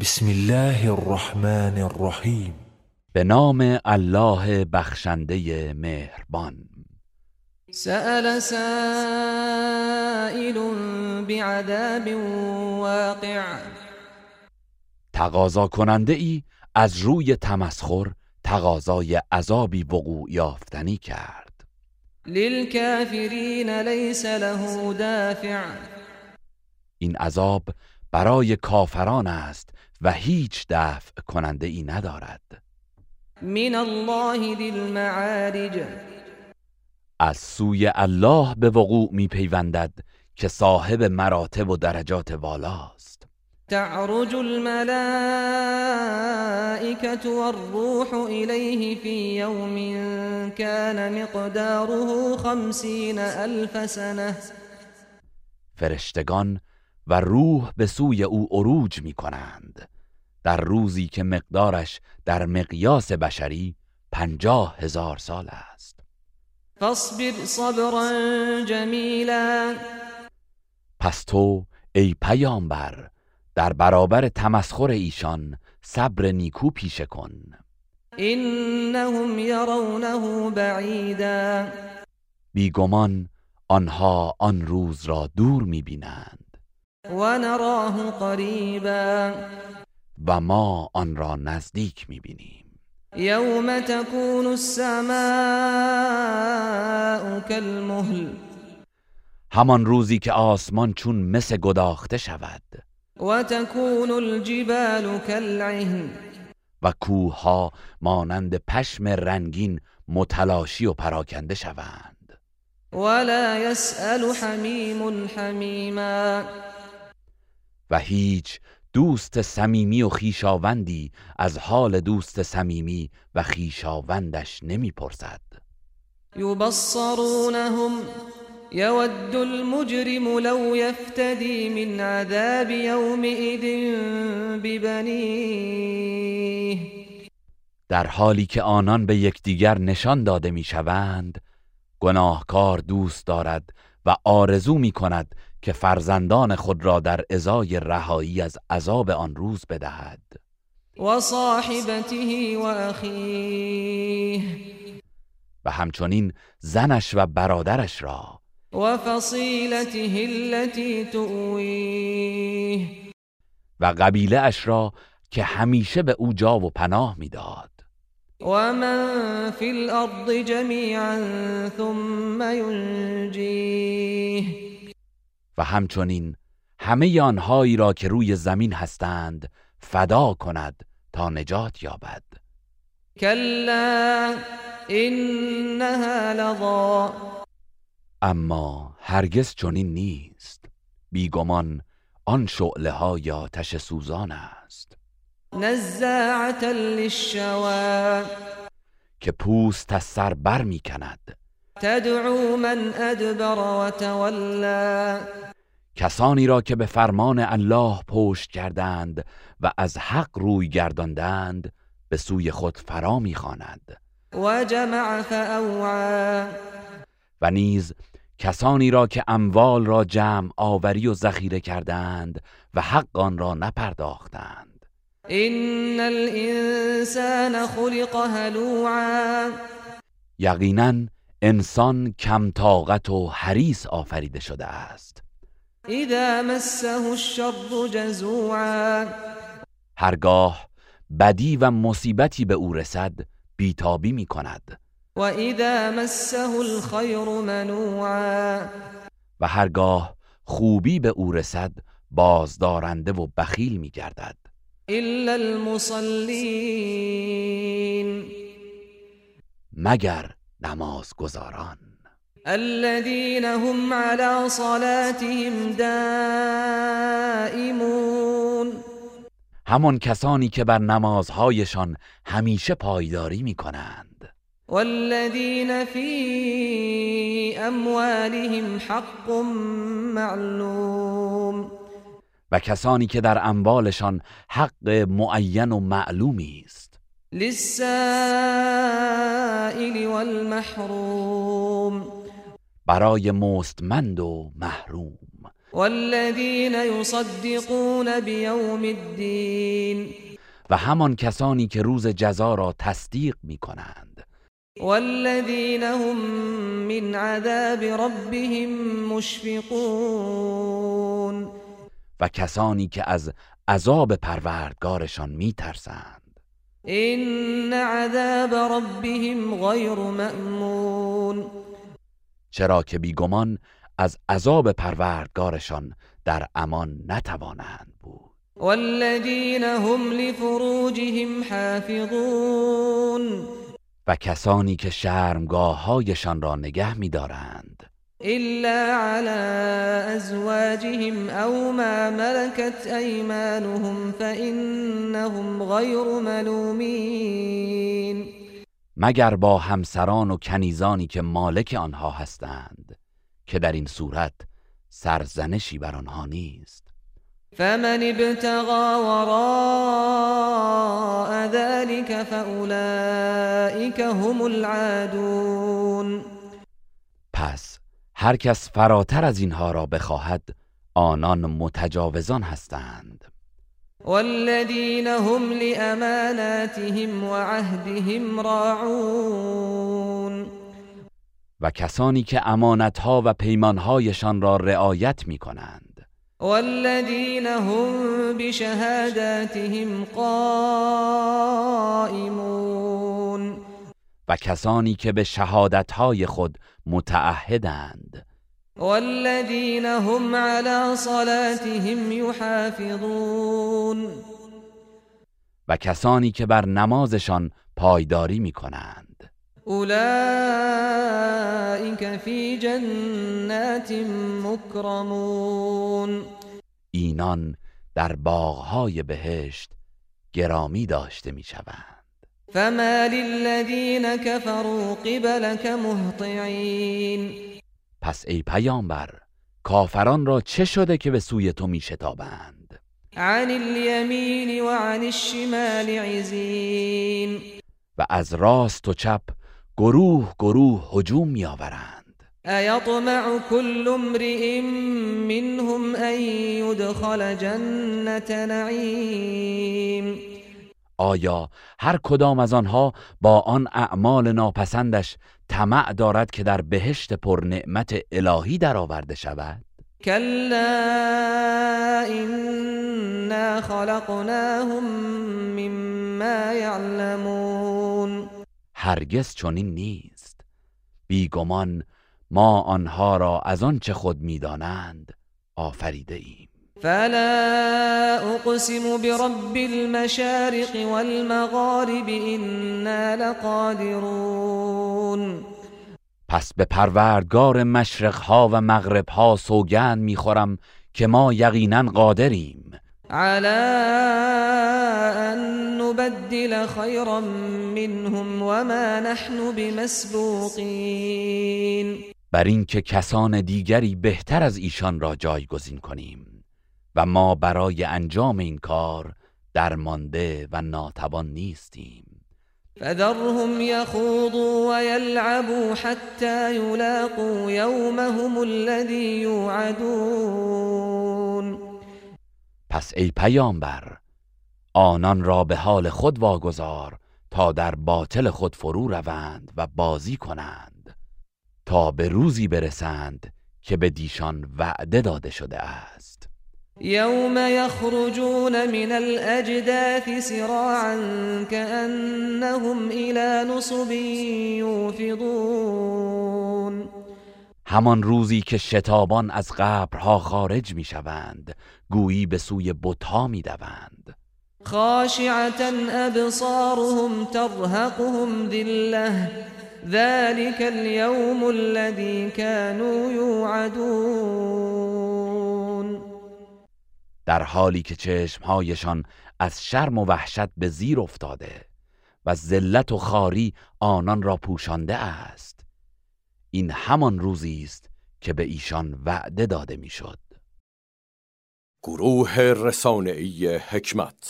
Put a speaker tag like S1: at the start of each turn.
S1: بسم الله الرحمن الرحیم
S2: به نام الله بخشنده مهربان.
S3: سأل سائل بعذاب واقع.
S2: تقاضا کننده ای از روی تمسخر تقاضای عذابی وقوع یافتنی کرد.
S3: للكافرین لیس له دافع.
S2: این عذاب برای کافران است و هیچ دفع کننده ای ندارد.
S3: من الله ذی المعارج.
S2: از سوی الله به وقوع می پیوندد که صاحب مراتب و درجات والاست.
S3: تعرج الملائكة والروح إليه في يوم كان مقداره خمسين ألف سنة.
S2: فرشتگان و روح به سوی او عروج می کنند در روزی که مقدارش در مقیاس بشری پنجاه هزار سال است.
S3: فاصبر صبرا جمیلا.
S2: پس تو ای پیامبر در برابر تمسخر ایشان صبر نیکو پیشه کن.
S3: إنهم يرونه بعیدا.
S2: بیگمان آنها آن روز را دور می‌بینند.
S3: ونراه قریبا.
S2: و ما آن را نزدیک می‌بینیم.
S3: یوم تكون السماء كالمهل
S2: همان روزی که آسمان چون مس گداخته شود.
S3: وتكون الجبال كالعهن
S2: و کوهها مانند پشم رنگین متلاشی و پراکنده شوند.
S3: ولا يسأل حمیم حمیما.
S2: و هیچ دوست صمیمی و خیشاوندی از حال دوست صمیمی و خیشاوندش نمی‌پرسد.
S3: يبصرونهم يود المجرم لو يفتدي من عذاب يومئذ ببنيه
S2: در حالی که آنان به یکدیگر نشان داده می‌شوند گناهکار دوست دارد و آرزو می کند که فرزندان خود را در ازای رهایی از عذاب آن روز بدهد.
S3: وصاحبته وأخيه
S2: و همچنین زنش و برادرش را.
S3: وفصيلته التي تؤويه
S2: و قبیله اش را که همیشه به او جا و پناه می‌داد.
S3: ومن في الأرض جميعا ثم ينجيه
S2: و همچنین همه آنهایی را که روی زمین هستند فدا کند تا نجات یابد.
S3: كلا إنها لظى
S2: اما هرگز چنین نیست. بیگمان آن شعله ها یا تش سوزان است.
S3: نزاعة للشوى
S2: که پوست از سر بر می کند
S3: تدعو من أدبر وتولى.
S2: کسانی را که به فرمان الله پشت کردند و از حق روی گرداندند به سوی خود فرا می‌خواند
S3: وجمع فأوعى.
S2: و نیز کسانی را که اموال را جمع آوری و ذخیره کردند و حق آن را نپرداختند.
S3: إن الإنسان خلق هلوعا.
S2: یقینا انسان کم طاقت و حریص آفریده شده است.
S3: إذا مسه الشر جزوعا.
S2: هرگاه بدی و مصیبتی به او رسد بیتابی می کند.
S3: وإذا مسه الخير منوعا.
S2: و هرگاه خوبی به او رسد بازدارنده و بخیل می گردد.
S3: إلا المصلين
S2: مگر نمازگزاران.
S3: الذين هم على صلاتهم دائمون.
S2: همان کسانی که بر نمازهایشان همیشه پایداری می کنند
S3: والذين في أموالهم حق معلوم.
S2: و کسانی که در اموالشان حق معین و معلومی است.
S3: للسائل والمحروم.
S2: برای مستمند و محروم.
S3: والذین یصدقون بیوم الدین.
S2: و همان کسانی که روز جزا را تصدیق می کنند
S3: والذین هم من عذاب ربهم مشفقون.
S2: و کسانی که از عذاب پروردگارشان می ترسند
S3: این عذاب ربهم غیر مأمون.
S2: چرا که بیگمان از عذاب پروردگارشان در امان نتوانند بود.
S3: والذین هم لفروجهم حافظون.
S2: و کسانی که شرمگاه هایشان را نگه می‌دارند.
S3: إلا على أزواجهم أو ما ملكت أيمانهم فإنهم غير ملومين.
S2: مگر با همسران و کنیزانی که مالک آنها هستند که در این صورت سرزنشی بر آنها نیست.
S3: فمن ابتغى وراء ذلك فأولئك هم العادون.
S2: پس هر کس فراتر از اینها را بخواهد آنان متجاوزان هستند.
S3: والذین هم لأماناتهم وعهدهم راعون.
S2: و کسانی که امانتها و پیمانهایشان را رعایت می کنند
S3: والذین هم بشهاداتهم قائمون.
S2: و کسانی که به شهادتهای خود متعهدند.
S3: والذین هم على صلاتهم یحافظون.
S2: و کسانی که بر نمازشان پایداری می کنند
S3: اولئک فی جنات مکرمون.
S2: اینان در باغهای بهشت گرامی داشته می شوند
S3: فما للذین كفروا قبلك مهطعین
S2: پس ای پیامبر کافران را چه شده که به سوی تو می شتابند
S3: عن الیمین و عن الشمال عزین
S2: و از راست و چپ گروه گروه هجوم می آورند
S3: ایطمع كل امرئ منهم ان يدخل جنت نعیم
S2: آیا هر کدام از آنها با آن اعمال ناپسندش طمع دارد که در بهشت پر نعمت الهی درآورده شود؟
S3: كلا إنا خلقناهم مما يعلمون
S2: هرگز چنین نیست. بیگمان ما آنها را از آنچه خود می‌دانند آفریده ایم
S3: فلا أقسم برب المشارق والمغارب إنا لقادرون.
S2: پس به پروردگار مشرقها و مغربها سوگند می‌خورم که ما یقینا قادریم.
S3: على أن نبدل خيرا منهم وما نحن بمسبوقين.
S2: بر اینکه کسان دیگری بهتر از ایشان را جایگزین کنیم. و ما برای انجام این کار درمانده و ناتوان نیستیم.
S3: فذرهم يخوضوا ويلعبوا حتى يلاقوا يومهم الذي يوعدون
S2: پس ای پیامبر آنان را به حال خود واگذار تا در باطل خود فرو روند و بازی کنند. تا به روزی برسند که به دیشان وعده داده شده است.
S3: يوم يخرجون من الأجداث سراعا كأنهم إلى نصب يوفضون.
S2: همان روزی که شتابان از قبرها خارج می شوند گویی به سوی بتها می دوند.
S3: خاشعة أبصارهم ترهقهم ذلة. ذلك اليوم الذي كانوا يوعدون.
S2: در حالی که چشمهایشان از شرم و وحشت به زیر افتاده و ذلت و خاری آنان را پوشانده است. این همان روزی است که به ایشان وعده داده می‌شد.
S4: گروه رسانه‌ای حکمت